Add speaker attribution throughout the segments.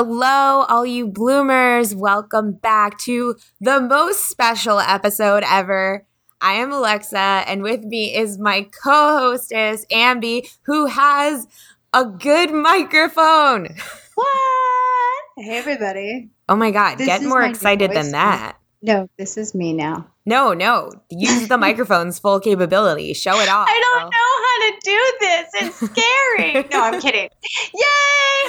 Speaker 1: Hello, all you bloomers. Welcome back to the most special episode ever. I am Alexa, and with me is my co hostess, Ambi, who has a good microphone.
Speaker 2: What? Hey, everybody.
Speaker 1: Oh my God,
Speaker 2: This
Speaker 1: get more excited than that.
Speaker 2: No, this is me now.
Speaker 1: No, no, use the microphone's full capability. Show it off.
Speaker 2: I don't
Speaker 1: girl.
Speaker 2: know how to do this. It's scary. no, I'm kidding. Yay!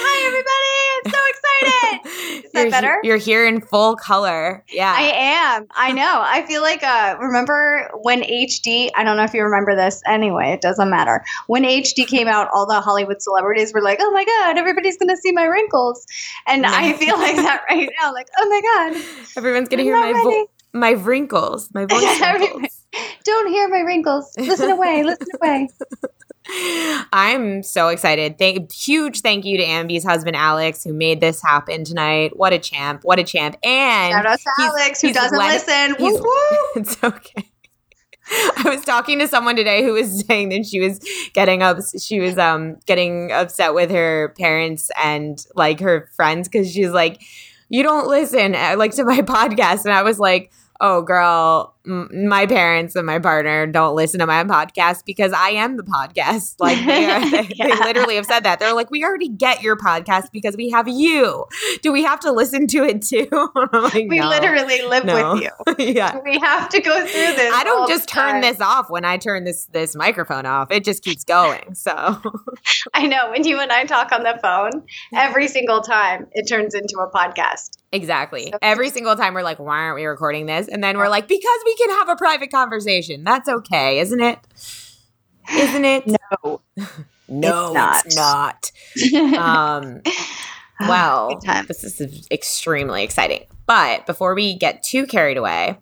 Speaker 2: Hi, everybody. I'm so excited. Is that
Speaker 1: you're,
Speaker 2: better?
Speaker 1: You're here in full color. Yeah.
Speaker 2: I am. I know. I feel like uh remember when HD, I don't know if you remember this. Anyway, it doesn't matter. When HD came out, all the Hollywood celebrities were like, "Oh my god, everybody's going to see my wrinkles." And I feel like that right now like, "Oh my god.
Speaker 1: Everyone's gonna hear my vo-
Speaker 2: ready.
Speaker 1: My wrinkles, my voice wrinkles.
Speaker 2: Don't hear my wrinkles. Listen away. Listen away."
Speaker 1: I'm so excited. Thank huge thank you to Ambi's husband Alex who made this happen tonight. What a champ! What a champ! And
Speaker 2: Shout out to Alex who doesn't
Speaker 1: let-
Speaker 2: listen. Woo woo.
Speaker 1: it's okay. I was talking to someone today who was saying that she was getting up she was um getting upset with her parents and like her friends cuz she's like you don't listen uh, like to my podcast and I was like oh girl my parents and my partner don't listen to my podcast because I am the podcast like they, are, they, they literally have said that they're like we already get your podcast because we have you do we have to listen to it too like,
Speaker 2: We
Speaker 1: "No."
Speaker 2: literally live
Speaker 1: No.
Speaker 2: with you.
Speaker 1: yeah
Speaker 2: We have to go through this.
Speaker 1: I don't just turn this off when I turn this this microphone off. It just keeps going. So
Speaker 2: I know when you and I talk on the phone, every single time it turns into a podcast.
Speaker 1: exactly.
Speaker 2: So-
Speaker 1: Every single time we're like, why aren't we recording this? And then we're like, because we can have a private conversation. That's okay, isn't it? Isn't it?
Speaker 2: No.
Speaker 1: no,
Speaker 2: it's
Speaker 1: it's not. Um, well, this is extremely exciting. But before we get too carried away,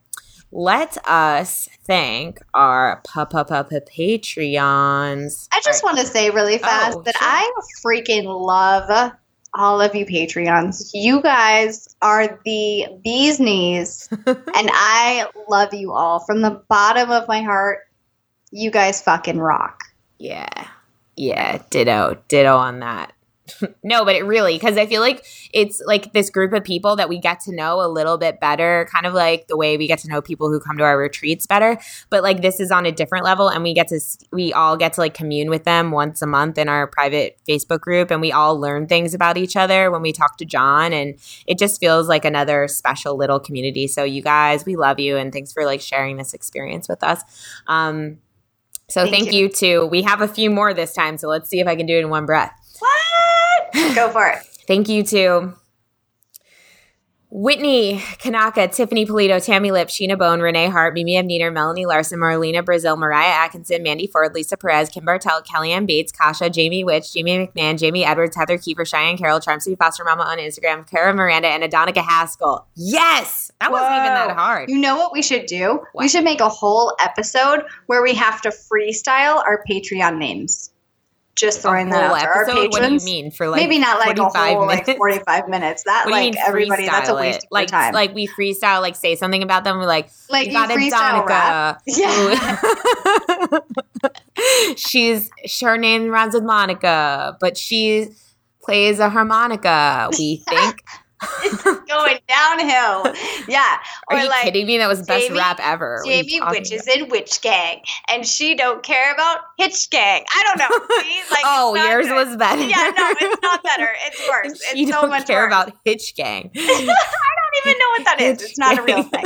Speaker 1: let us thank our pa pa pa pa Patreons.
Speaker 2: I just want to say really fast
Speaker 1: Oh,
Speaker 2: that
Speaker 1: sure.
Speaker 2: I freaking love all of you Patreons. You guys are the bee's knees, and I love you all from the bottom of my heart. You guys fucking rock.
Speaker 1: Yeah. Yeah. Ditto. Ditto on that. No, but it really, because I feel like it's like this group of people that we get to know a little bit better, kind of like the way we get to know people who come to our retreats better. But like this is on a different level, and we get to, we all get to like commune with them once a month in our private Facebook group, and we all learn things about each other when we talk to John. And it just feels like another special little community. So, you guys, we love you, and thanks for like sharing this experience with us. Um, so
Speaker 2: Thank
Speaker 1: thank,
Speaker 2: you.
Speaker 1: you. too. We have a few more this time, so let's see if I can do it in one breath.
Speaker 2: What? Go for it.
Speaker 1: Thank you to Whitney Kanaka, Tiffany Polito, Tammy Lip, Sheena Bone, Renee Hart, Mimi Abneder, Melanie Larson, Marlena Brazil, Mariah Atkinson, Mandy Ford, Lisa Perez, Kim Bartelt, Kellyanne Bates, Kasha, Jamie Witch, Jamie McMahon, Jamie Edwards, Heather Kiefer, Cheyenne Carroll, Charmsy Foster Mama on Instagram, Kara Miranda, and Adonica Haskell. Yes! That wasn't even that hard.
Speaker 2: You know what we should do?
Speaker 1: What?
Speaker 2: We should make a whole episode where we have to freestyle our Patreon names. Just throwing that out there. Our?
Speaker 1: What do you mean? For like
Speaker 2: Maybe not like a
Speaker 1: 45
Speaker 2: whole like
Speaker 1: minutes?
Speaker 2: 45 minutes. That
Speaker 1: What
Speaker 2: like everybody that's a waste
Speaker 1: it?
Speaker 2: of
Speaker 1: like,
Speaker 2: time.
Speaker 1: Like we freestyle, like say something about them. We're like,
Speaker 2: like
Speaker 1: you got
Speaker 2: freestyle rap. Yeah.
Speaker 1: She's her name rhymes with Monica, but she plays a harmonica. We think.
Speaker 2: it's going downhill. Yeah.
Speaker 1: Are
Speaker 2: or
Speaker 1: you
Speaker 2: like
Speaker 1: kidding me? That was best
Speaker 2: Jamie-
Speaker 1: rap ever.
Speaker 2: Jamie Witch is in Witch Gang and she don't care about Hitch Gang. I don't know. See? Like
Speaker 1: oh, yours
Speaker 2: good.
Speaker 1: was better.
Speaker 2: Yeah, no, it's not better. It's worse.
Speaker 1: you
Speaker 2: It's so
Speaker 1: don't
Speaker 2: much
Speaker 1: care
Speaker 2: worse.
Speaker 1: about Hitch Gang.
Speaker 2: I don't even know what that is. It's not a real thing.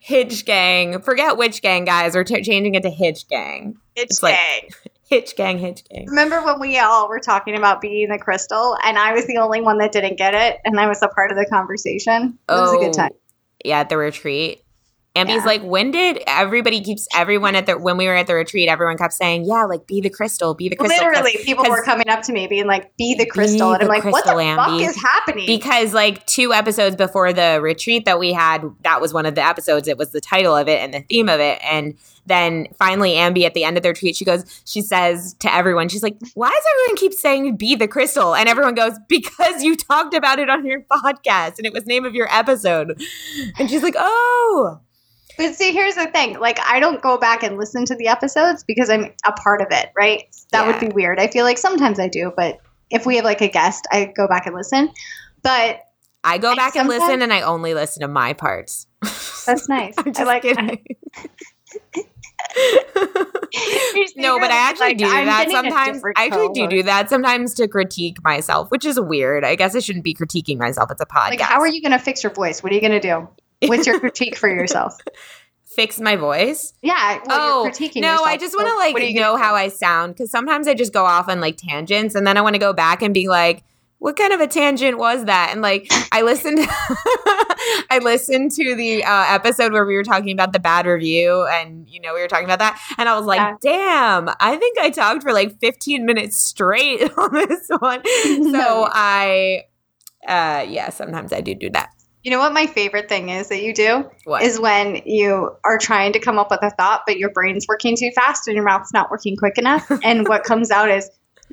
Speaker 1: Hitch Gang. Forget which gang, guys. We're t- changing it to Hitch Gang.
Speaker 2: It's,
Speaker 1: It's like-
Speaker 2: gang.
Speaker 1: Hitch Gang, Hitch Gang.
Speaker 2: Remember when we all were talking about being the crystal, and I was the only one that didn't get it, and I was a part of the conversation. It was a good
Speaker 1: Oh,
Speaker 2: time.
Speaker 1: Yeah, at the retreat. Ambi's
Speaker 2: Yeah.
Speaker 1: like, when did everybody keeps everyone at the when we were at the retreat, everyone kept saying, Yeah, like be the crystal, be the crystal.
Speaker 2: Literally, people were coming up to me being like, "Be the
Speaker 1: Be
Speaker 2: crystal," and I'm like, "What the
Speaker 1: crystal,
Speaker 2: fuck is happening?"
Speaker 1: because like two episodes before the retreat that we had that was one of the episodes it was the title of it and the theme of it and then finally ambi at the end of their retreat she goes she says to everyone she's like why does everyone keep saying be the crystal and everyone goes because you talked about it on your podcast and it was name of your episode and she's like oh
Speaker 2: But see, here's the thing. Like, I don't go back and listen to the episodes because I'm a part of it, right? That would be weird. I feel like sometimes I do, but if we have like a guest, I go back and listen. But
Speaker 1: i go
Speaker 2: I
Speaker 1: back and listen and i only listen to my parts
Speaker 2: that's nice. I like it.
Speaker 1: No, but I actually
Speaker 2: like,
Speaker 1: do that sometimes. I actually do do that sometimes to critique myself, which is weird. I guess I shouldn't be critiquing myself. It's a podcast.
Speaker 2: Like, how are you going to fix your voice? What are you going to do? What's your critique for yourself?
Speaker 1: fix my voice?
Speaker 2: Yeah. Well,
Speaker 1: oh
Speaker 2: critiquing
Speaker 1: no,
Speaker 2: yourself,
Speaker 1: I just want to like
Speaker 2: you
Speaker 1: know how? I sound because sometimes I just go off on like tangents, and then I want to go back and be like, what kind of a tangent was that? And like I listened, I listened to the uh, episode where we were talking about the bad review, and you know we were talking about that, and I was like,
Speaker 2: Yeah.
Speaker 1: damn, I think I talked for like 15 minutes straight on this one. So I, uh, yeah, sometimes I do do that.
Speaker 2: You know what my favorite thing is that you do
Speaker 1: What?
Speaker 2: is when you are trying to come up with a thought, but your brain's working too fast and your mouth's not working quick enough, and what comes out is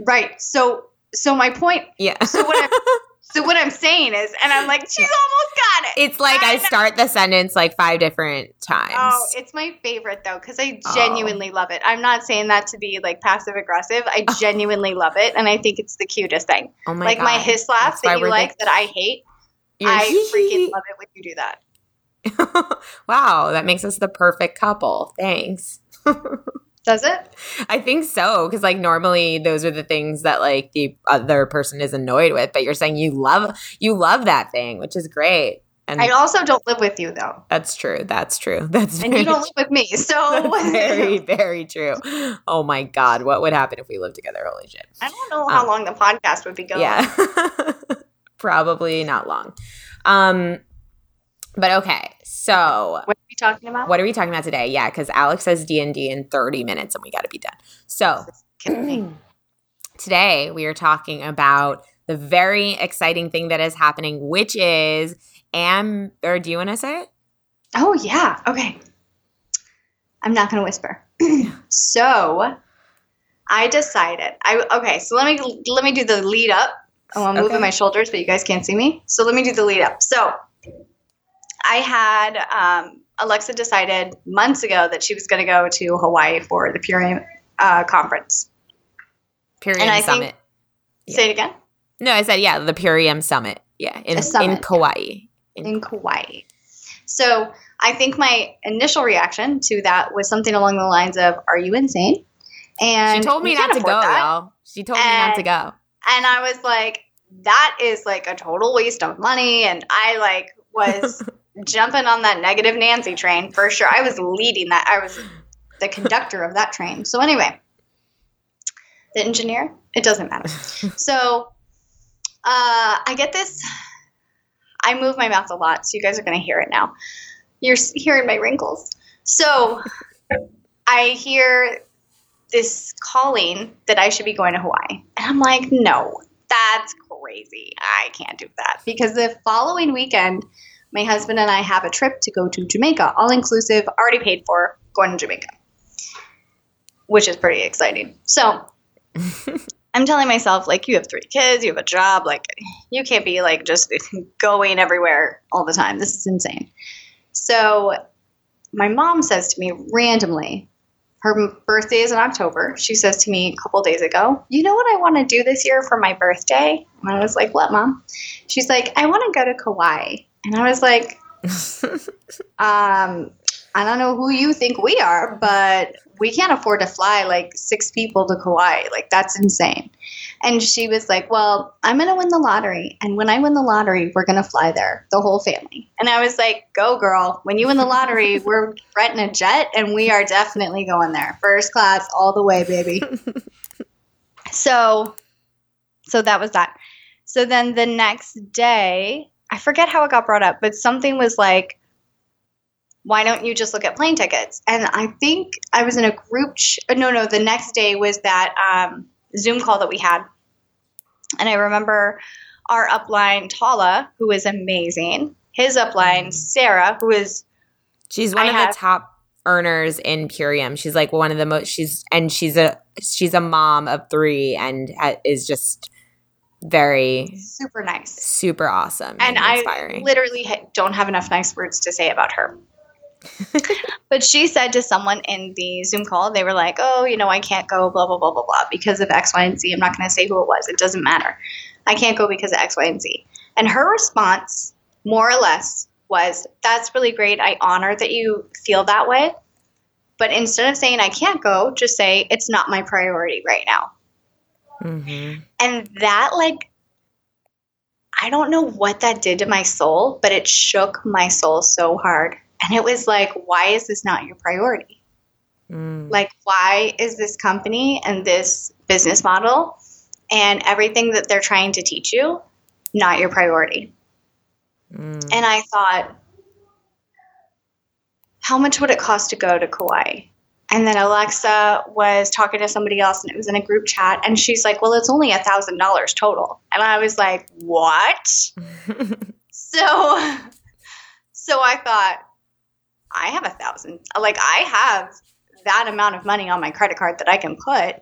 Speaker 2: right. So, so my point.
Speaker 1: yeah.
Speaker 2: So what I'm, so what I'm saying is, and I'm like, she's almost got it.
Speaker 1: It's like I
Speaker 2: I
Speaker 1: start the sentence like five different times.
Speaker 2: Oh, it's my favorite though because I
Speaker 1: Oh.
Speaker 2: genuinely love it. I'm not saying that to be like passive aggressive. I genuinely love it, and I think it's the cutest thing.
Speaker 1: Oh my
Speaker 2: like my
Speaker 1: God.
Speaker 2: hiss laugh
Speaker 1: That's
Speaker 2: that you like
Speaker 1: the-
Speaker 2: that I hate.
Speaker 1: You're-
Speaker 2: I freaking love it when you do that.
Speaker 1: wow, that makes us the perfect couple. Thanks.
Speaker 2: Does it?
Speaker 1: I think so because like normally those are the things that like the other person is annoyed with, but you're saying you love you love that thing, which is great. And
Speaker 2: I also don't live with you though,
Speaker 1: that's true. That's true. That's
Speaker 2: and you don't live with me. So
Speaker 1: very, very true. Oh my God. What would happen if we lived together? Holy shit.
Speaker 2: I don't know how
Speaker 1: Um,
Speaker 2: long the podcast would be going.
Speaker 1: Yeah. Probably not long. Um, but okay. So
Speaker 2: What are we talking about?
Speaker 1: what are we talking about today? Yeah, because Alex says D and D in 30 minutes and we gotta be done. So today we are talking about the very exciting thing that is happening, which is Am or do you want to say it?
Speaker 2: Oh yeah. Okay. I'm not going to whisper. so, I decided. I okay. So let me let me do the lead up. Oh, I'm moving my shoulders, but you guys can't see me. So let me do the lead up. So, I had um, Alexa decided months ago that she was going to go to Hawaii for the Purium uh, conference.
Speaker 1: Purium
Speaker 2: And I think-
Speaker 1: Summit. Yeah.
Speaker 2: Say it again.
Speaker 1: No, I said yeah, the Purium Summit. Yeah, in
Speaker 2: summit,
Speaker 1: in
Speaker 2: yeah.
Speaker 1: Kauai.
Speaker 2: in Kauai. So I think my initial reaction to that was something along the lines of, "Are you insane?" And
Speaker 1: She told me not to go,
Speaker 2: that.
Speaker 1: y'all. She told me not to go.
Speaker 2: And I was like, "That is like a total waste of money." And I like was jumping on that negative Nancy train for sure. I was leading that. I was the conductor of that train. So anyway, the engineer. It doesn't matter. So uh, I get this. I move my mouth a lot, so you guys are going to hear it now. You're hearing my wrinkles. So I hear this calling that I should be going to Hawaii. And I'm like, no, that's crazy. I can't do that. Because the following weekend, my husband and I have a trip to go to Jamaica, all inclusive, already paid for, going to Jamaica, which is pretty exciting. So I'm telling myself, like, you have three kids, you have a job, like, you can't be like just going everywhere all the time. This is insane. So my mom says to me randomly, her birthday is in October. She says to me a couple days ago, You know what I want to do this year for my birthday? And I was like, What, mom? She's like, I want to go to Kauai. And I was like, um, I don't know who you think we are, but we can't afford to fly like six people to Kauai. Like, that's insane. And she was like, Well, I'm going to win the lottery. And when I win the lottery, we're going to fly there, the whole family. And I was like, Go, girl. When you win the lottery, we're renting a jet and we are definitely going there. First class, all the way, baby. so, so that was that. So then the next day, I forget how it got brought up, but something was like, why don't you just look at plane tickets? And I think I was in a group. Ch- uh, no, no, the next day was that um, Zoom call that we had. And I remember our upline, Tala, who is amazing, his upline, mm. Sarah, who is.
Speaker 1: She's one
Speaker 2: I
Speaker 1: of
Speaker 2: have-
Speaker 1: the top earners in Purium. She's like one of the most. She's and she's a she's a mom of three and uh, is just very
Speaker 2: super nice.
Speaker 1: super awesome
Speaker 2: and
Speaker 1: and,
Speaker 2: I
Speaker 1: inspiring.
Speaker 2: literally don't have enough nice words to say about her. but she said to someone in the Zoom call, they were like, "Oh, you know, I can't go, blah blah blah blah blah, because of X, Y, and Z. I'm not going to say who it was. It doesn't matter. I can't go because of X, Y, and Z." And her response, more or less, was, "That's really great. I honor that you feel that way." But instead of saying I can't go, just say it's not my priority right now.
Speaker 1: Mhm.
Speaker 2: And that, like, I don't know what that did to my soul, but it shook my soul so hard. And it was like, why is this not your priority?
Speaker 1: Mm.
Speaker 2: Like, why is this company and this business model and everything that they're trying to teach you not your priority?
Speaker 1: Mm.
Speaker 2: And I thought, how much would it cost to go to Kauai? And then Alexa was talking to somebody else and it was in a group chat. And she's like, well, it's only a $1,000 total. And I was like, what? So, so I thought, I have a thousand. Like, I have that amount of money on my credit card that I can put.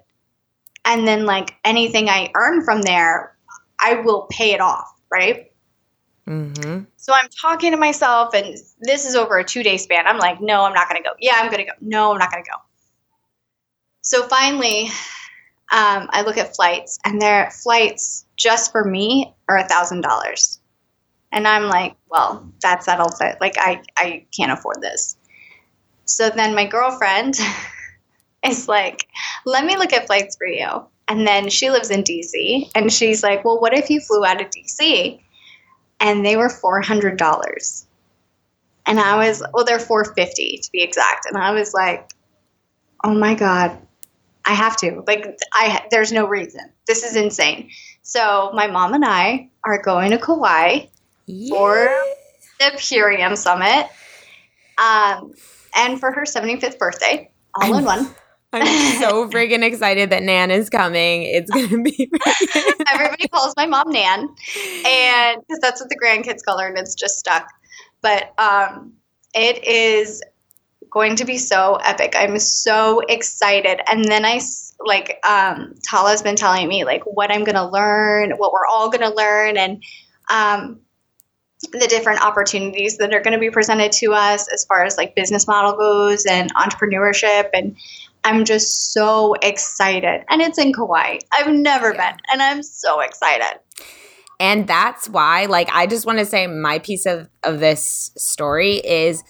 Speaker 2: And then, like, anything I earn from there, I will pay it off, right?
Speaker 1: Mm-hmm.
Speaker 2: So I'm talking to myself, and this is over a two day span. I'm like, no, I'm not going to go. Yeah, I'm going to go. No, I'm not going to go. So finally, um, I look at flights, and their flights just for me are a thousand dollars, and I'm like, well, that settles it. Like I, I can't afford this. So then my girlfriend is like, let me look at flights for you. And then she lives in DC, and she's like, well, what if you flew out of DC? and they were four hundred dollars. And I was well, they're four fifty to be exact. And I was like, oh my god, I have to. Like, I there's no reason. This is insane. So my mom and I are going to Kauai for the Purium Summit, um, and for her seventy fifth birthday, all in one.
Speaker 1: I'm so friggin' excited that Nan is coming. It's gonna be
Speaker 2: Everybody calls my mom Nan, and because that's what the grandkids call her, and it's just stuck. But um, it is going to be so epic. I'm so excited. And then I like um, Tala's been telling me like what I'm gonna learn, what we're all gonna learn, and um, the different opportunities that are going to be presented to us as far as like business model goes and entrepreneurship and I'm just so excited. And it's in Kauai. I've never
Speaker 1: Yeah.
Speaker 2: been and I'm so excited.
Speaker 1: and that's why like i just want to say my piece of of this story is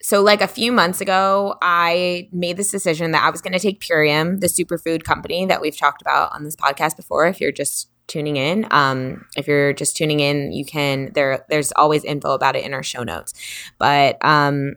Speaker 1: so like a few months ago i made this decision that i was going to take purium the superfood company that we've talked about on this podcast before if you're just tuning in. Um if you're just tuning in you can there there's always info about it in our show notes. But um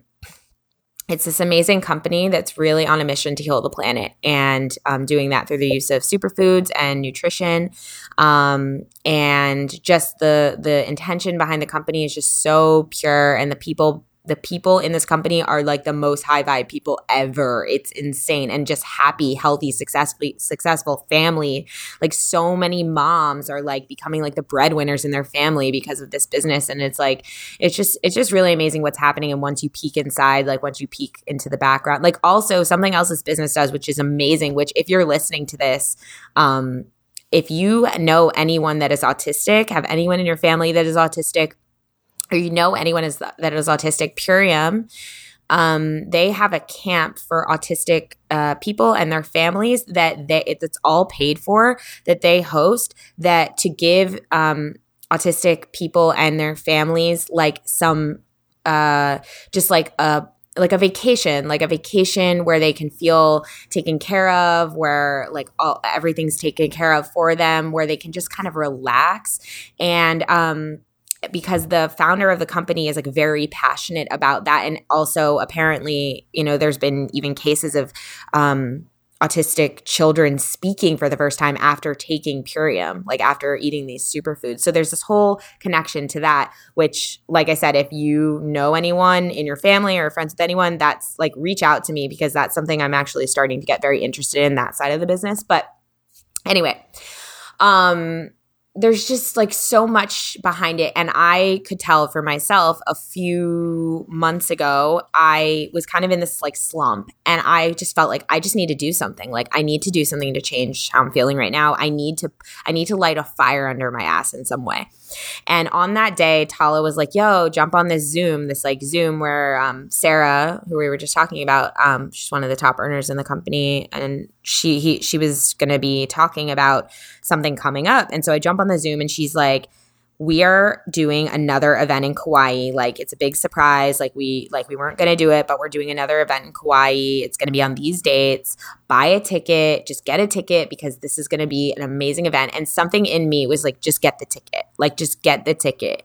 Speaker 1: it's this amazing company that's really on a mission to heal the planet and um, doing that through the use of superfoods and nutrition. Um, and just the the intention behind the company is just so pure and the people the people in this company are like the most high vibe people ever. It's insane. And just happy healthy successfully successful family. Like so many moms are like becoming like the breadwinners in their family because of this business. And it's like it's just it's just really amazing what's happening. And once you peek inside like once you peek into the background like also something else this business does which is amazing which if you're listening to this um if you know anyone that is autistic have anyone in your family that is autistic or you know anyone is that is autistic purium um, they have a camp for autistic uh, people and their families that they it's all paid for that they host that to give um, autistic people and their families like some uh, just like a like a vacation, like a vacation where they can feel taken care of, where like all everything's taken care of for them, where they can just kind of relax. And um, because the founder of the company is like very passionate about that, and also apparently, you know, there's been even cases of um, autistic children speaking for the first time after taking Purium, like after eating these superfoods. So there's this whole connection to that, which, like I said, if you know anyone in your family or friends with anyone, that's like reach out to me because that's something I'm actually starting to get very interested in that side of the business. But anyway, um, there's just like so much behind it and i could tell for myself a few months ago i was kind of in this like slump and i just felt like i just need to do something. Like i need to do something to change how i'm feeling right now. I need to i need to light a fire under my ass in some way and on that day, Tala was like, yo, jump on this Zoom, this like Zoom where um, Sarah, who we were just talking about, um, she's one of the top earners in the company, and she he, she was going to be talking about something coming up. And so I jump on the Zoom and she's like, we are doing another event in Kauai. Like it's a big surprise. Like we like we weren't going to do it, but we're doing another event in Kauai. It's going to be on these dates. Buy a ticket, just get a ticket because this is going to be an amazing event. And something in me was like just get the ticket. Like just get the ticket.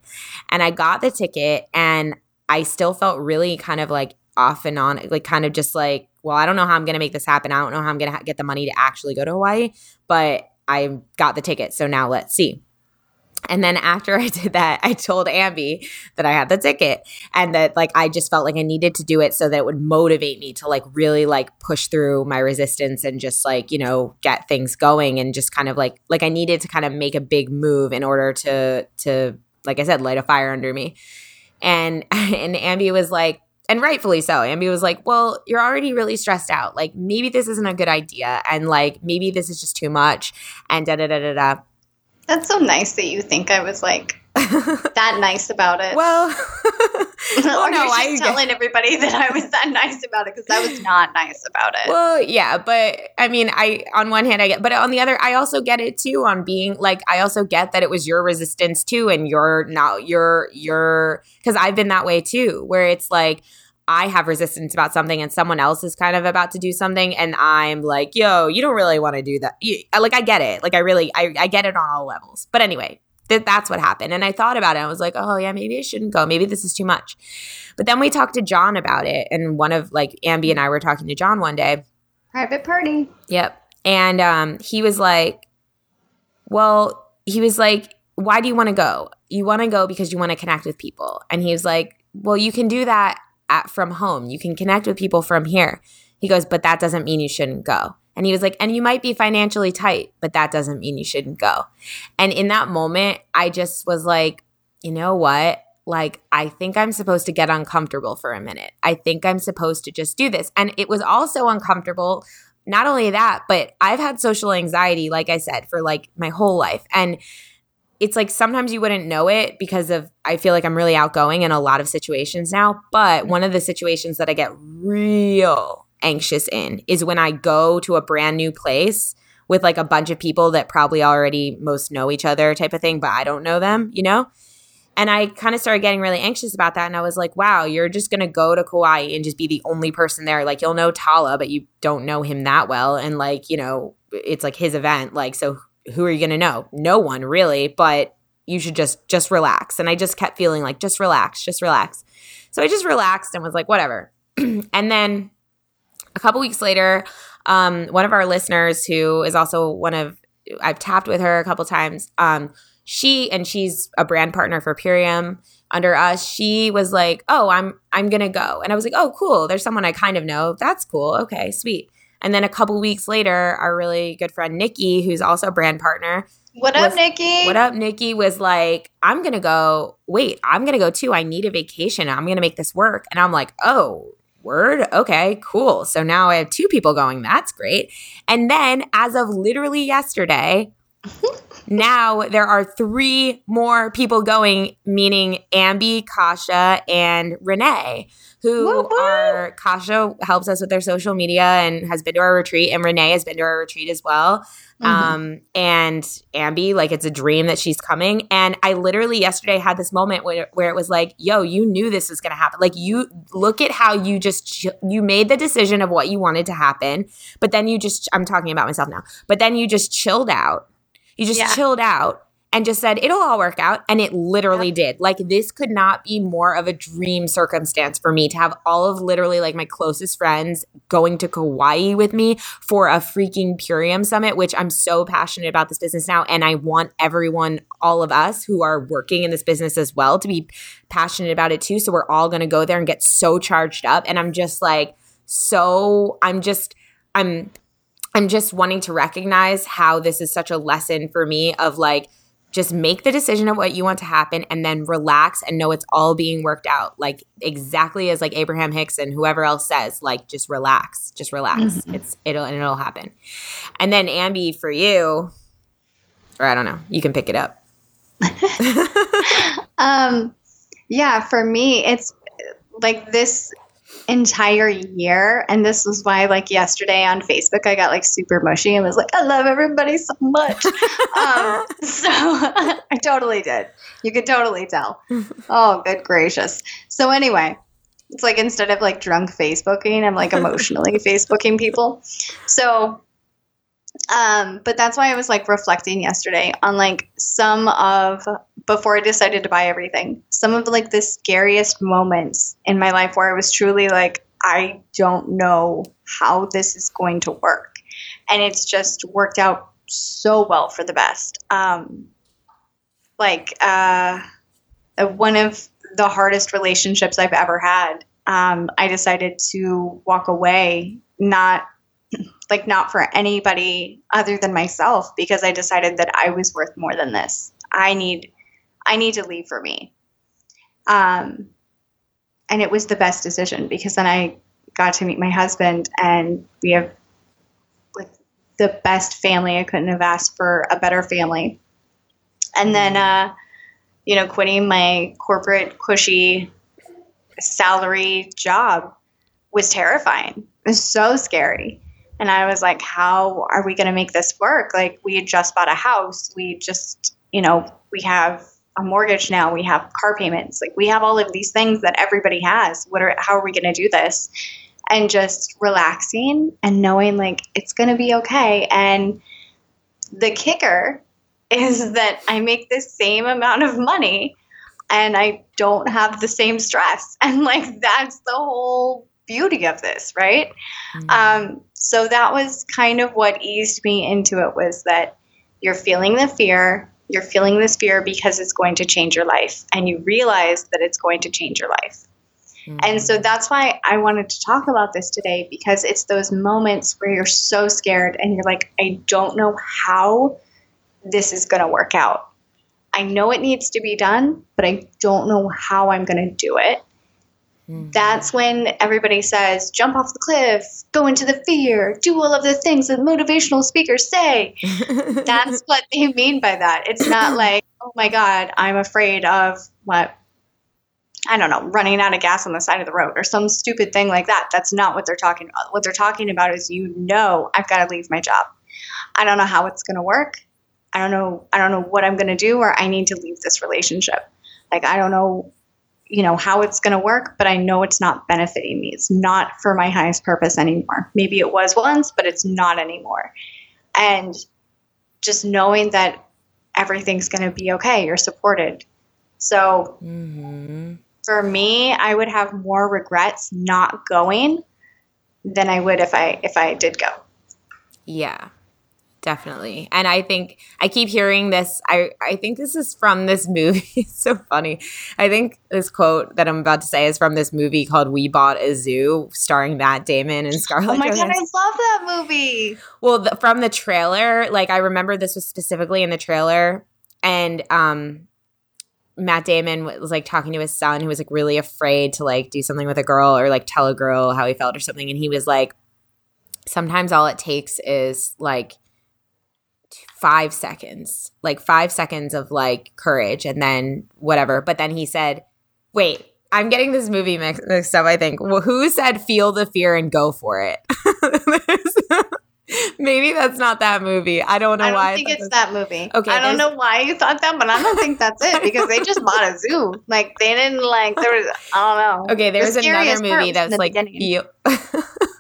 Speaker 1: And I got the ticket and I still felt really kind of like off and on, like kind of just like, well, I don't know how I'm going to make this happen. I don't know how I'm going to ha- get the money to actually go to Hawaii, but I got the ticket. So now let's see. And then after I did that, I told Ambi that I had the ticket and that like I just felt like I needed to do it so that it would motivate me to like really like push through my resistance and just like, you know, get things going and just kind of like like I needed to kind of make a big move in order to to like I said, light a fire under me. And and Ambi was like, and rightfully so. Ambi was like, Well, you're already really stressed out. Like maybe this isn't a good idea. And like maybe this is just too much. And da da da da da.
Speaker 2: That's so nice that you think I was like that nice about it.
Speaker 1: Well,
Speaker 2: well no, I telling everybody that I was that nice about it because I was not nice about it.
Speaker 1: Well, yeah, but I mean, I on one hand I get, but on the other, I also get it too. On being like, I also get that it was your resistance too, and you're not you're you're because I've been that way too, where it's like I have resistance about something and someone else is kind of about to do something and I'm like, yo, you don't really want to do that. You, like, I get it. Like, I really, I, I get it on all levels. But anyway, th- that's what happened. And I thought about it. I was like, oh, yeah, maybe I shouldn't go. Maybe this is too much. But then we talked to John about it. And one of, like, Ambi and I were talking to John one day.
Speaker 2: Private party.
Speaker 1: Yep. And um, he was like, well, he was like, why do you want to go? You want to go because you want to connect with people. And he was like, well, you can do that at, from home. You can connect with people from here. He goes, but that doesn't mean you shouldn't go. And he was like, and you might be financially tight, but that doesn't mean you shouldn't go. And in that moment, I just was like, you know what? Like, I think I'm supposed to get uncomfortable for a minute. I think I'm supposed to just do this. And it was also uncomfortable. Not only that, but I've had social anxiety, like I said, for like my whole life. And it's like sometimes you wouldn't know it because of I feel like I'm really outgoing in a lot of situations now. But mm-hmm. one of the situations that I get real anxious in is when I go to a brand new place with like a bunch of people that probably already most know each other type of thing, but I don't know them, you know? And I kind of started getting really anxious about that. And I was like, wow, you're just going to go to Kauai and just be the only person there. Like, you'll know Tala, but you don't know him that well. And like, you know, it's like his event. Like, so who are you going to know? No one really, but you should just just relax. And I just kept feeling like just relax, just relax. So I just relaxed and was like whatever. and then a couple weeks later, um, one of our listeners who is also one of I've tapped with her a couple times. Um, she and she's a brand partner for Purium under us. She was like, "Oh, I'm I'm gonna go," and I was like, "Oh, cool. There's someone I kind of know. That's cool. Okay, sweet." And then a couple weeks later, our really good friend Nikki, who's also a brand partner,
Speaker 2: what up, Nikki?
Speaker 1: What up, Nikki? Was like, I'm gonna go. Wait, I'm gonna go too. I need a vacation. I'm gonna make this work. And I'm like, oh, word. Okay, cool. So now I have two people going. That's great. And then, as of literally yesterday, now there are three more people going, meaning Ambi, Kasha, and Renee, who
Speaker 2: woo.
Speaker 1: are Kasha helps us with their social media and has been to our retreat, and Renee has been to our retreat as well.
Speaker 2: Mhm.
Speaker 1: Um, and Ambi, like it's a dream that she's coming. And I literally yesterday had this moment where, where it was like, yo, you knew this was going to happen. Like you look at how you just, you made the decision of what you wanted to happen, but then you just, I'm talking about myself now, but then you just chilled out. You just
Speaker 2: Yeah.
Speaker 1: chilled out and just said, it'll all work out. And it literally did. Like this could not be more of a dream circumstance for me to have all of literally like my closest friends going to Kauai with me for a freaking Purium summit, which I'm so passionate about this business now. And I want everyone, all of us who are working in this business as well, to be passionate about it too. So we're all going to go there and get so charged up. And I'm just like, so I'm just, I'm, I'm just wanting to recognize how this is such a lesson for me of like, just make the decision of what you want to happen and then relax and know it's all being worked out like exactly as like abraham hicks and whoever else says like just relax just relax.
Speaker 2: Mhm.
Speaker 1: it's it'll and it'll happen. And then ambi for you or i don't know you can pick it up.
Speaker 2: Um, yeah, for me, it's like this entire year, and this was why, like yesterday on Facebook, I got like super mushy and was like, "I love everybody so much." um, so I totally did. You could totally tell. Oh, good gracious! So anyway, it's like instead of like drunk Facebooking, I'm like emotionally Facebooking people. So um, but that's why I was like reflecting yesterday on like some of before I decided to buy everything, some of like the scariest moments in my life where I was truly like, I don't know how this is going to work. And it's just worked out so well for the best. Um, like uh, one of the hardest relationships I've ever had. Um, I decided to walk away, not like not for anybody other than myself because I decided that I was worth more than this. I need I need to leave for me. Um and it was the best decision because then I got to meet my husband and we have like the best family. I couldn't have asked for a better family. And then uh you know quitting my corporate cushy salary job was terrifying. It was so scary. And I was like, how are we going to make this work? Like, we had just bought a house. We just, you know, we have a mortgage now. We have car payments. Like, we have all of these things that everybody has. What are, how are we going to do this? And just relaxing and knowing like it's going to be okay. And the kicker is that I make the same amount of money and I don't have the same stress. And like, that's the whole beauty of this, right? Um, so that was kind of what eased me into it was that you're feeling the fear, you're feeling this fear because it's going to change your life, and you realize that it's going to change your life. And so that's why I wanted to talk about this today because it's those moments where you're so scared and you're like, I don't know how this is going to work out. I know it needs to be done, but I don't know how I'm going to do it. Mm. That's when everybody says, jump off the cliff, go into the fear, do all of the things that motivational speakers say. That's what they mean by that. It's not like, oh my God, I'm afraid of what, I don't know, running out of gas on the side of the road or some stupid thing like that. That's not what they're talking about. What they're talking about is, you know, I've got to leave my job. I don't know how it's going to work. I don't know. I don't know what I'm going to do, or I need to leave this relationship. Like, I don't know you know how it's going to work but i know it's not benefiting me. It's not for my highest purpose anymore. Maybe it was once but it's not anymore. And just knowing that everything's going to be okay you're supported. So
Speaker 1: Mhm.
Speaker 2: for me i would have more regrets not going than i would if i if i did go.
Speaker 1: Yeah, definitely. And I think I keep hearing this. I, I think this is from this movie. it's so funny. I think this quote that I'm about to say is from this movie called We Bought a Zoo, starring Matt Damon and Scarlett
Speaker 2: oh my god i love that movie
Speaker 1: Well, the, from the trailer, like I remember this was specifically in the trailer, and um, Matt Damon was like talking to his son, who was like really afraid to like do something with a girl or like tell a girl how he felt or something, and he was like, sometimes all it takes is like five seconds, like five seconds of like courage and then whatever. But then he said, wait, I'm getting this movie mixed up, I think. Well, who said feel the fear and go for it? Maybe that's not that movie. I don't know why.
Speaker 2: I don't
Speaker 1: why.
Speaker 2: think
Speaker 1: I
Speaker 2: it's
Speaker 1: thought
Speaker 2: that movie.
Speaker 1: Okay,
Speaker 2: I don't know why you thought that, but I don't think that's it because they just bought a zoo. Like they didn't like there was I don't know.
Speaker 1: Okay,
Speaker 2: The
Speaker 1: there's another
Speaker 2: scariest part
Speaker 1: movie
Speaker 2: was
Speaker 1: that's
Speaker 2: the
Speaker 1: like feel.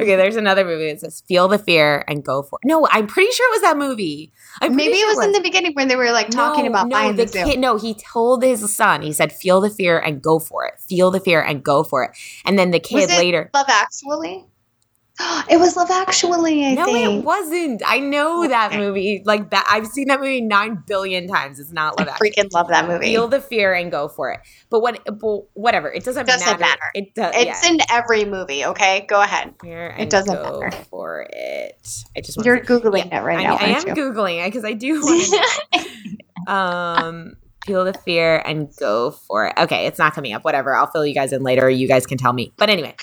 Speaker 1: okay, there's another movie It says feel the fear and go for it. No, I'm pretty sure it was that movie. I'm
Speaker 2: Maybe it
Speaker 1: sure
Speaker 2: was in the beginning when they were like talking
Speaker 1: No,
Speaker 2: about
Speaker 1: no,
Speaker 2: buying
Speaker 1: the
Speaker 2: the
Speaker 1: kid. No, he told his son. He said, "Feel the fear and go for it. Feel the fear and go for it." And then the
Speaker 2: Was
Speaker 1: kid
Speaker 2: it
Speaker 1: later.
Speaker 2: Love Actually. It was Love Actually. I
Speaker 1: No,
Speaker 2: think.
Speaker 1: it wasn't. I know that movie. Like that, I've seen that movie nine billion times. It's not
Speaker 2: I
Speaker 1: Love Actually.
Speaker 2: freaking love that movie.
Speaker 1: Feel the fear and go for it. But what? But whatever. It doesn't,
Speaker 2: Doesn't
Speaker 1: matter.
Speaker 2: matter.
Speaker 1: It does.
Speaker 2: it's
Speaker 1: yeah.
Speaker 2: in every movie. Okay, go ahead.
Speaker 1: Fear and
Speaker 2: doesn't
Speaker 1: go
Speaker 2: matter.
Speaker 1: for it. I just
Speaker 2: You're googling it right
Speaker 1: I,
Speaker 2: now,
Speaker 1: I am
Speaker 2: aren't you?
Speaker 1: googling it because I do want to know. um, feel the fear and go for it. Okay, it's not coming up. Whatever. I'll fill you guys in later. You guys can tell me. But anyway,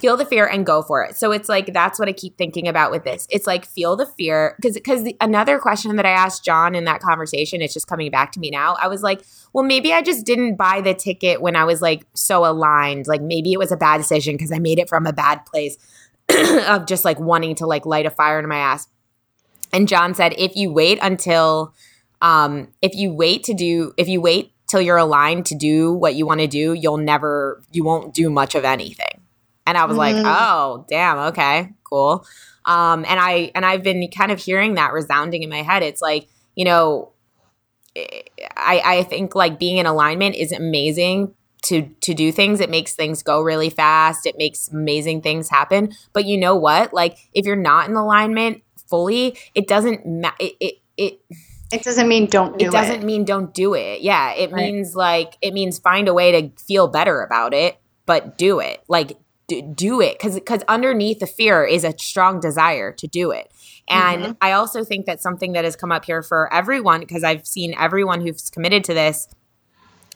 Speaker 1: feel the fear and go for it. So it's like that's what I keep thinking about with this. It's like feel the fear because because another question that I asked John in that conversation, it's just coming back to me now. I was like, well, maybe I just didn't buy the ticket when I was like so aligned. Like maybe it was a bad decision because I made it from a bad place of just like wanting to like light a fire in my ass. And John said, if you wait until, um, if you wait to do, if you wait till you're aligned to do what you want to do, you'll never, you won't do much of anything. And I was like,
Speaker 2: Mhm.
Speaker 1: oh, damn, okay, cool. Um, and I, and I've been kind of hearing that resounding in my head. It's like, you know, I, I think like being in alignment is amazing to to do things it makes things go really fast it makes amazing things happen but you know what like if you're not in alignment fully it doesn't ma- it, it it
Speaker 2: It doesn't mean don't do
Speaker 1: it doesn't mean don't do it yeah it
Speaker 2: Right.
Speaker 1: means like it means find a way to feel better about it but do it like do, do it because because underneath the fear is a strong desire to do it and
Speaker 2: Mhm.
Speaker 1: i also think that something that has come up here for everyone because i've seen everyone who's committed to this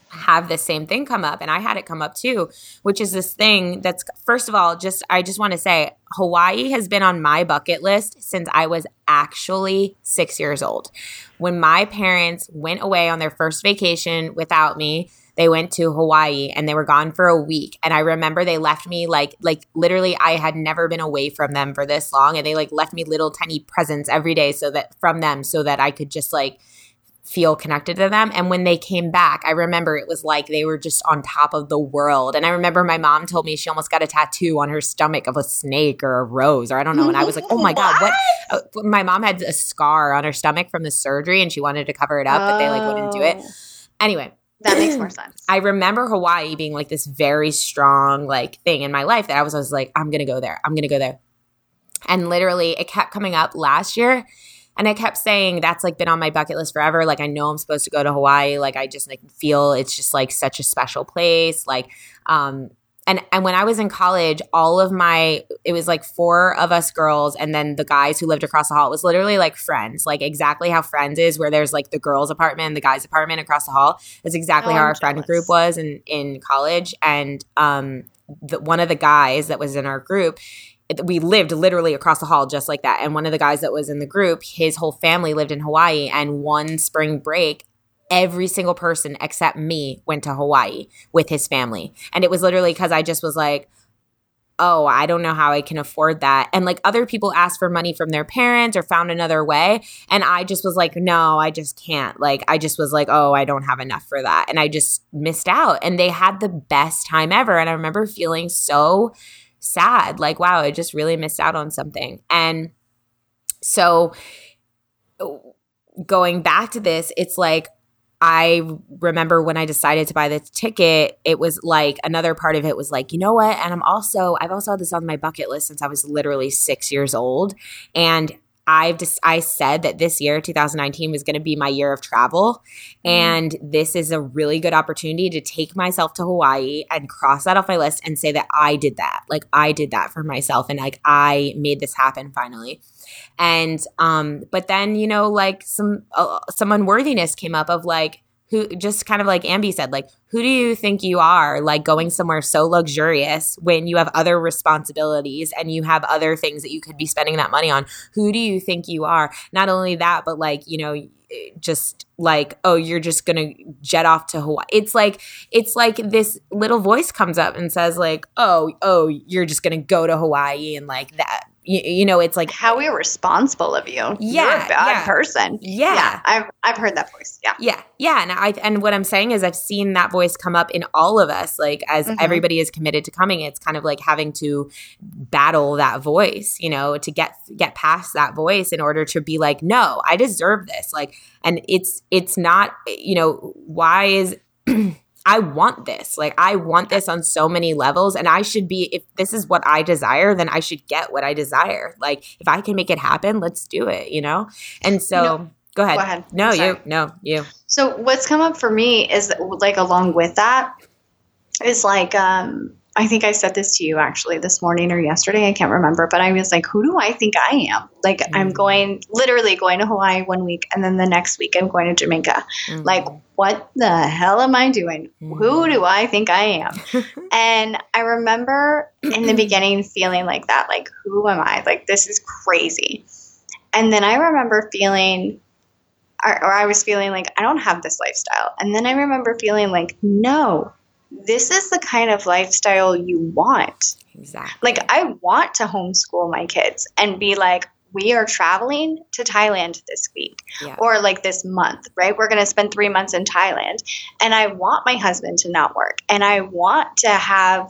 Speaker 1: have the same thing come up and i had it come up too which is this thing that's first of all just i just want to say hawaii has been on my bucket list since i was actually six years old when my parents went away on their first vacation without me they went to hawaii and they were gone for a week and i remember they left me like like literally i had never been away from them for this long and they like left me little tiny presents every day so that from them so that i could just like feel connected to them. And when they came back, I remember it was like they were just on top of the world. And I remember my mom told me she almost got a tattoo on her stomach of a snake or a rose or I don't know. And I was like, oh my God, what? Uh, my mom had a scar on her stomach from the surgery and she wanted to cover it up, but they like wouldn't do it.
Speaker 2: Oh,
Speaker 1: Anyway,
Speaker 2: That makes more sense.
Speaker 1: I remember Hawaii being like this very strong like thing in my life that I was, I was like, I'm gonna go there. I'm gonna go there. And literally it kept coming up last year. And I kept saying that's like been on my bucket list forever. Like I know I'm supposed to go to Hawaii. Like I just like feel it's just like such a special place. Like um and and when I was in college, all of my it was like four of us girls, and then the guys who lived across the hall. It was literally like friends, like exactly how Friends is, where there's like the girls' apartment and the guys' apartment across the hall. That's exactly
Speaker 2: Oh,
Speaker 1: how
Speaker 2: I'm
Speaker 1: our friend group was in in college. And um, the, one of the guys that was in our group, we lived literally across the hall just like that. And one of the guys that was in the group, his whole family lived in Hawaii. And one spring break, every single person except me went to Hawaii with his family. And it was literally because I just was like, oh, I don't know how I can afford that. And like other people asked for money from their parents or found another way. And I just was like, no, I just can't. Like, I just was like, oh, I don't have enough for that. And I just missed out. And they had the best time ever. And I remember feeling so sad like, wow, I just really missed out on something. And so going back to this, it's like, I remember when I decided to buy the ticket, it was like another part of it was like, you know what? And I'm also, I've also had this on my bucket list since I was literally six years old. And I've just, I said that this year, 2019, was going to be my year of travel. And this is a really good opportunity to take myself to Hawaii and cross that off my list and say that I did that. Like, I did that for myself. And like, I made this happen finally and um but then you know like some uh, some unworthiness came up of like who just kind of like Ambi said, like, who do you think you are, like going somewhere so luxurious when you have other responsibilities and you have other things that you could be spending that money on? Who do you think you are? Not only that, but like, you know, just like oh you're just gonna jet off to hawaii it's like it's like this little voice comes up and says like oh oh you're just gonna go to hawaii and like that you, you know it's like
Speaker 2: how irresponsible of you
Speaker 1: Yeah,
Speaker 2: you're a bad
Speaker 1: yeah.
Speaker 2: person
Speaker 1: Yeah.
Speaker 2: i've i've heard that voice yeah
Speaker 1: yeah yeah and i and what i'm saying is i've seen that voice come up in all of us like as
Speaker 2: Mhm.
Speaker 1: everybody is committed to coming it's kind of like having to battle that voice you know to get get past that voice in order to be like no i deserve this like and it's it's not you know why is I want this. Like I want this on so many levels and I should be if this is what I desire, then I should get what I desire. Like if I can make it happen, let's do it, you know? And so
Speaker 2: know-
Speaker 1: go ahead.
Speaker 2: go ahead.
Speaker 1: No,
Speaker 2: sorry.
Speaker 1: you. No, you.
Speaker 2: So what's come up for me is like along with that is like um I think I said this to you actually this morning or yesterday. I can't remember, but I was like, who do I think I am? Like I'm
Speaker 1: Mm.
Speaker 2: going literally going to Hawaii one week and then the next week I'm going to Jamaica.
Speaker 1: Mhm.
Speaker 2: Like what the hell am I doing? Who do I think I am? and I remember in the beginning feeling like that, like who am I? Like this is crazy. And then I remember feeling or I was feeling like I don't have this lifestyle. And then I remember feeling like no, this is the kind of lifestyle you want.
Speaker 1: exactly.
Speaker 2: Like I want to homeschool my kids and be like we are traveling to Thailand this week
Speaker 1: Yeah.
Speaker 2: or like this month, right? We're going to spend 3 months in Thailand and I want my husband to not work and I want to have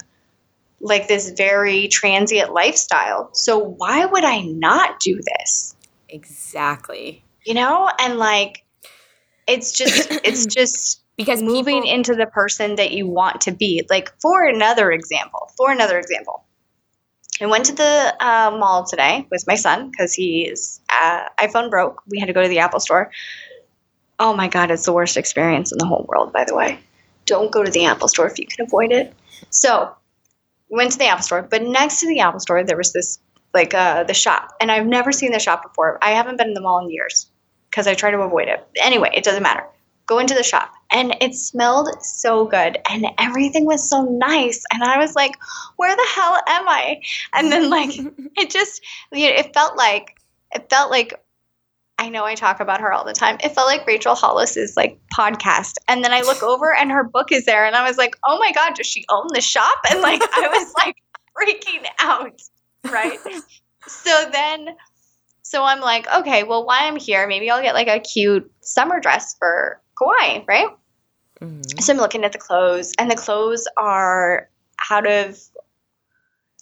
Speaker 2: like this very transient lifestyle. So why would I not do this?
Speaker 1: Exactly.
Speaker 2: you know and like it's just it's just
Speaker 1: Because
Speaker 2: moving
Speaker 1: people-
Speaker 2: into the person that you want to be. Like for another example for another example. I went to the uh, mall today with my son because he's uh, iphone broke. We had to go to the apple store. Oh my god it's the worst experience in the whole world by the way. Don't go to the apple store if you can avoid it. So we went to the apple store but next to the apple store there was this like uh, the shop. And i've never seen the shop before. I haven't been in the mall in years because i try to avoid it. Anyway it doesn't matter go into the shop and it smelled so good and everything was so nice and i was like where the hell am i and then like it just you know, it felt like it felt like I know I talk about her all the time. It felt like Rachel Hollis's like podcast. And then I look over and her book is there and I was like, "Oh my god, does she own the shop?" And like I was like freaking out, right? so then so I'm like, "Okay, well, while I'm here, maybe I'll get like a cute summer dress for Kauai, right?"
Speaker 1: Mhm.
Speaker 2: So I'm looking at the clothes, and the clothes are out of.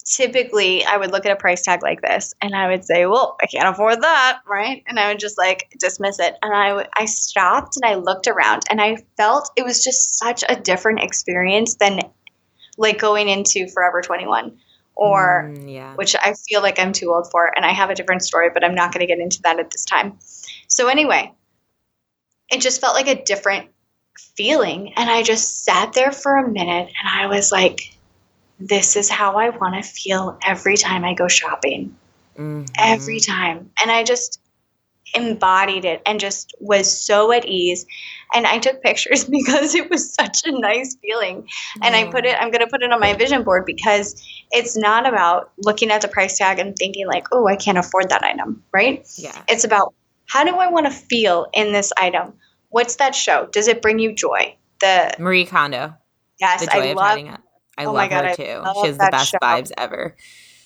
Speaker 2: Typically, I would look at a price tag like this, and I would say, "Well, I can't afford that," right? And I would just like dismiss it. And I w- I stopped and I looked around, and I felt it was just such a different experience than like going into Forever 21 or
Speaker 1: Mm, yeah.
Speaker 2: which I feel like I'm too old for. And I have a different story, but I'm not going to get into that at this time. So, anyway, it just felt like a different feeling. And I just sat there for a minute and I was like, this is how I want to feel every time I go shopping.
Speaker 1: Mhm.
Speaker 2: Every time. And I just embodied it and just was so at ease. And I took pictures because it was such a nice feeling and I put it I'm going to put it on my vision board because it's not about looking at the price tag and thinking like, "Oh, I can't afford that item," right?
Speaker 1: Yeah.
Speaker 2: It's about how do I want to feel in this item? What's that show? Does it bring you joy? The
Speaker 1: Marie Kondo,
Speaker 2: yes, I love
Speaker 1: It. I
Speaker 2: Oh
Speaker 1: love
Speaker 2: my God,
Speaker 1: her too. She has the best
Speaker 2: show.
Speaker 1: vibes ever.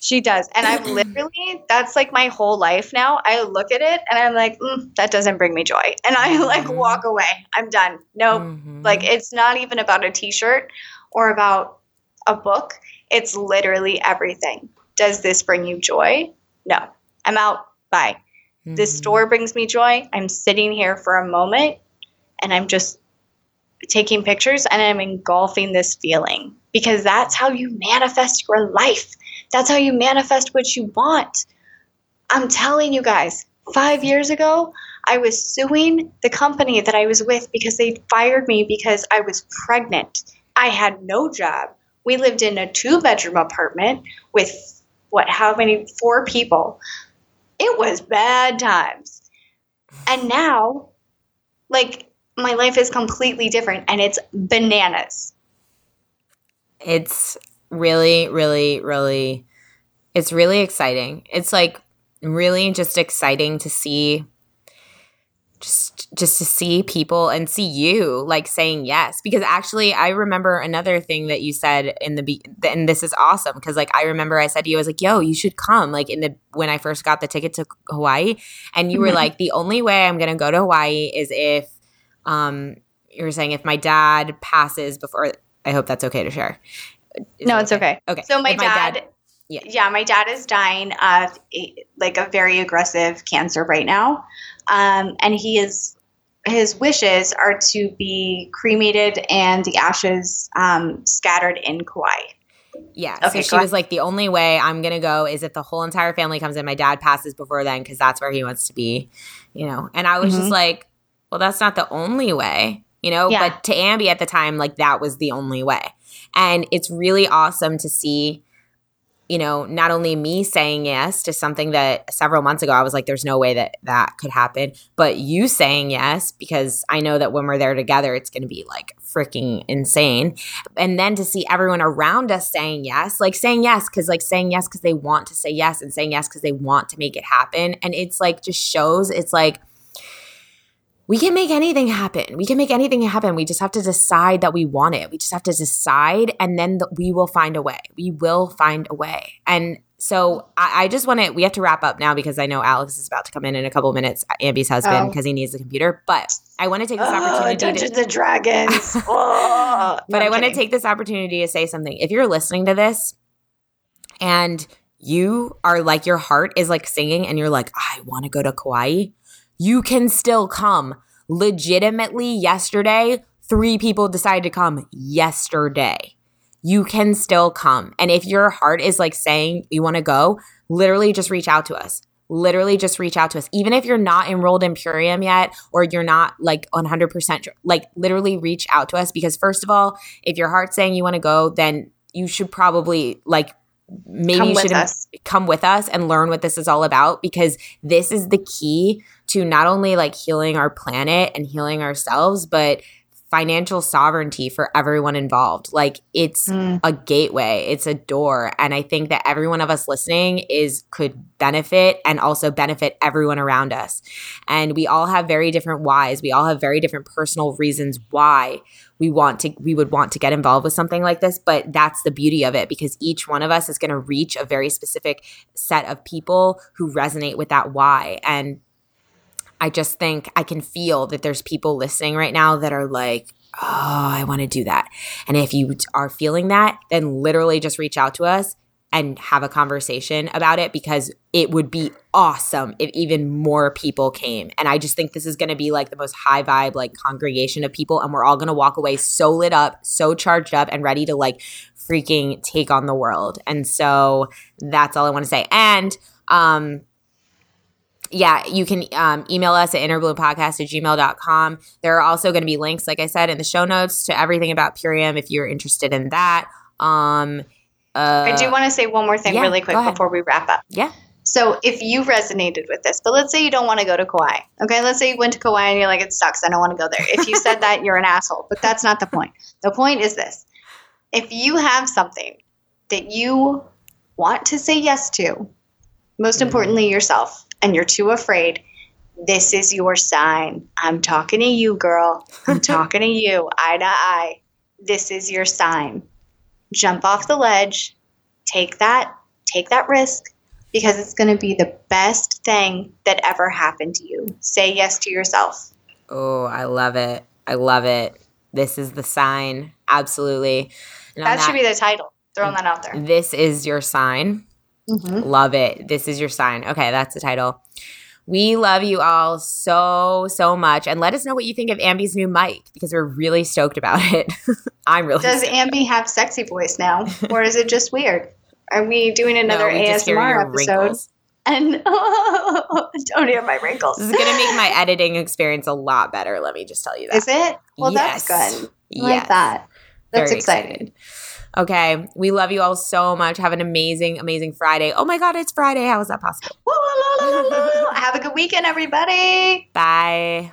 Speaker 2: she does. And I've literally that's like my whole life now. I look at it and I'm like, mm, that doesn't bring me joy. And I like
Speaker 1: Mhm.
Speaker 2: walk away. I'm done. Nope.
Speaker 1: Mhm.
Speaker 2: Like it's not even about a t-shirt or about a book. It's literally everything. Does this bring you joy? No. I'm out. Bye. This
Speaker 1: mm.
Speaker 2: store brings me joy. I'm sitting here for a moment and I'm just taking pictures and I'm engulfing this feeling because that's how you manifest your life. That's how you manifest what you want. I'm telling you guys, five years ago, I was suing the company that I was with because they fired me because I was pregnant. I had no job. We lived in a two bedroom apartment with what, how many? Four people. It was bad times. And now, like, my life is completely different and it's bananas.
Speaker 1: It's really, really, really, it's really exciting. It's like really just exciting to see just just to see people and see you like saying yes. Because actually i remember another thing that you said in the be- and this is awesome because like i remember i said to you i was like yo you should come like in the when i first got the ticket to hawaii. And you were like the only way i'm gonna go to hawaii is if um you were saying if my dad passes before i hope that's okay to share.
Speaker 2: Is no it's okay?
Speaker 1: okay.
Speaker 2: So my,
Speaker 1: If
Speaker 2: dad,
Speaker 1: Yeah.
Speaker 2: yeah my dad is dying of a, like a very aggressive cancer right now um, and he is his wishes are to be cremated and the ashes um, scattered in Kauai.
Speaker 1: Yeah.
Speaker 2: Okay,
Speaker 1: so she
Speaker 2: go
Speaker 1: was like, the only way I'm going to go is if the whole entire family comes in. My dad passes before then because that's where he wants to be, you know? And I was just
Speaker 2: Mhm.
Speaker 1: like, well, that's not the only way, you know?
Speaker 2: Yeah.
Speaker 1: But to Ambi at the time, like that was the only way. And it's really awesome to see, you know, not only me saying yes to something that several months ago I was like, there's no way that that could happen, but you saying yes because I know that when we're there together, it's going to be like freaking insane. And then to see everyone around us saying yes like saying yes because like saying yes because they want to say yes and saying yes because they want to make it happen. And it's like just shows it's like we can make anything happen we can make anything happen we just have to decide that we want it we just have to decide and then the, we will find a way we will find a way and so I, I just want to. We have to wrap up now because I know Alex is about to come in in a couple minutes. Uh, Ambi's husband
Speaker 2: Oh.
Speaker 1: because he needs the computer. But I want to take this opportunity. to,
Speaker 2: Dungeons and Dragons. Oh,
Speaker 1: but I want to take this opportunity to say something. If you're listening to this and you are like your heart is like singing and you're like, I want to go to Kauai, you can still come. Legitimately, yesterday, three people decided to come yesterday. You can still come. And if your heart is like saying you want to go, literally just reach out to us. Literally just reach out to us. Even if you're not enrolled in Purium yet or you're not like 100% like literally reach out to us because first of all, if your heart's saying you want to go, then you should probably like maybe
Speaker 2: Come
Speaker 1: you should come with us and learn what this is all about because this is the key to not only like healing our planet and healing ourselves, but financial sovereignty for everyone involved. Like it's
Speaker 2: Mm.
Speaker 1: a gateway, it's a door. And I think that every one of us listening is could benefit and also benefit everyone around us. And we all have very different whys. We all have very different personal reasons why we want to we would want to get involved with something like this but that's the beauty of it because each one of us is going to reach a very specific set of people who resonate with that why and i just think i can feel that there's people listening right now that are like oh i want to do that and if you are feeling that then literally just reach out to us and have a conversation about it because it would be awesome if even more people came. And I just think this is going to be like the most high vibe like congregation of people and we're all going to walk away so lit up, so charged up and ready to like freaking take on the world. And so that's all I want to say. And um yeah, you can um, email us at innerbloompodcast at gmail.com. There are also going to be links, like I said, in the show notes to everything about Purium if you're interested in that. Um, uh,
Speaker 2: I do want to say one more thing
Speaker 1: yeah,
Speaker 2: really quick before we wrap up.
Speaker 1: Yeah.
Speaker 2: So if you resonated with this, but let's say you don't want to go to Kauai. Okay, let's say you went to Kauai and you're like, it sucks, I don't want to go there. If you said that, you're an asshole. But that's not the point. The point is this. If you have something that you want to say yes to, most importantly yourself, and you're too afraid, this is your sign. I'm talking to you, girl. I'm talking to you, eye to eye. This is your sign. Jump off the ledge. Take that, take that risk because it's going to be the best thing that ever happened to you. Say yes to yourself.
Speaker 1: Oh, I love it. I love it. This is the sign. Absolutely. On
Speaker 2: That should be the title. Throwing that out there.
Speaker 1: This is your sign.
Speaker 2: Mm-hmm.
Speaker 1: Love it. This is your sign. Okay, that's the title. We love you all so, so much. And let us know what you think of Ambi's new mic because we're really stoked about it. I'm really
Speaker 2: Does
Speaker 1: stoked.
Speaker 2: Ambi have sexy voice now, or is it just weird? Are we doing another
Speaker 1: No, we
Speaker 2: ASMR episode?
Speaker 1: wrinkles.
Speaker 2: And don't hear my wrinkles.
Speaker 1: This is going to make my editing experience a lot better. Let me just tell you that.
Speaker 2: Is it? Well,
Speaker 1: Yes.
Speaker 2: that's good. I
Speaker 1: Yes.
Speaker 2: like that. That's
Speaker 1: Very
Speaker 2: exciting.
Speaker 1: excited. Okay. We love you all so much. Have an amazing, amazing Friday. Oh my God, it's Friday. How is that possible?
Speaker 2: Have a good weekend, everybody.
Speaker 1: Bye.